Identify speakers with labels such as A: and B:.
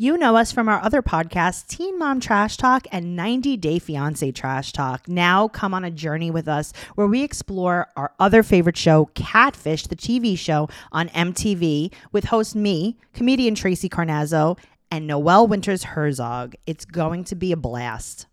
A: You know us from our other podcasts, Teen Mom Trash Talk and 90 Day Fiance Trash Talk. Now come on a journey with us where we explore our other favorite show, Catfish, the TV show on MTV, with host me, comedian Tracy Carnazzo, and Noelle Winters Herzog. It's going to be a blast.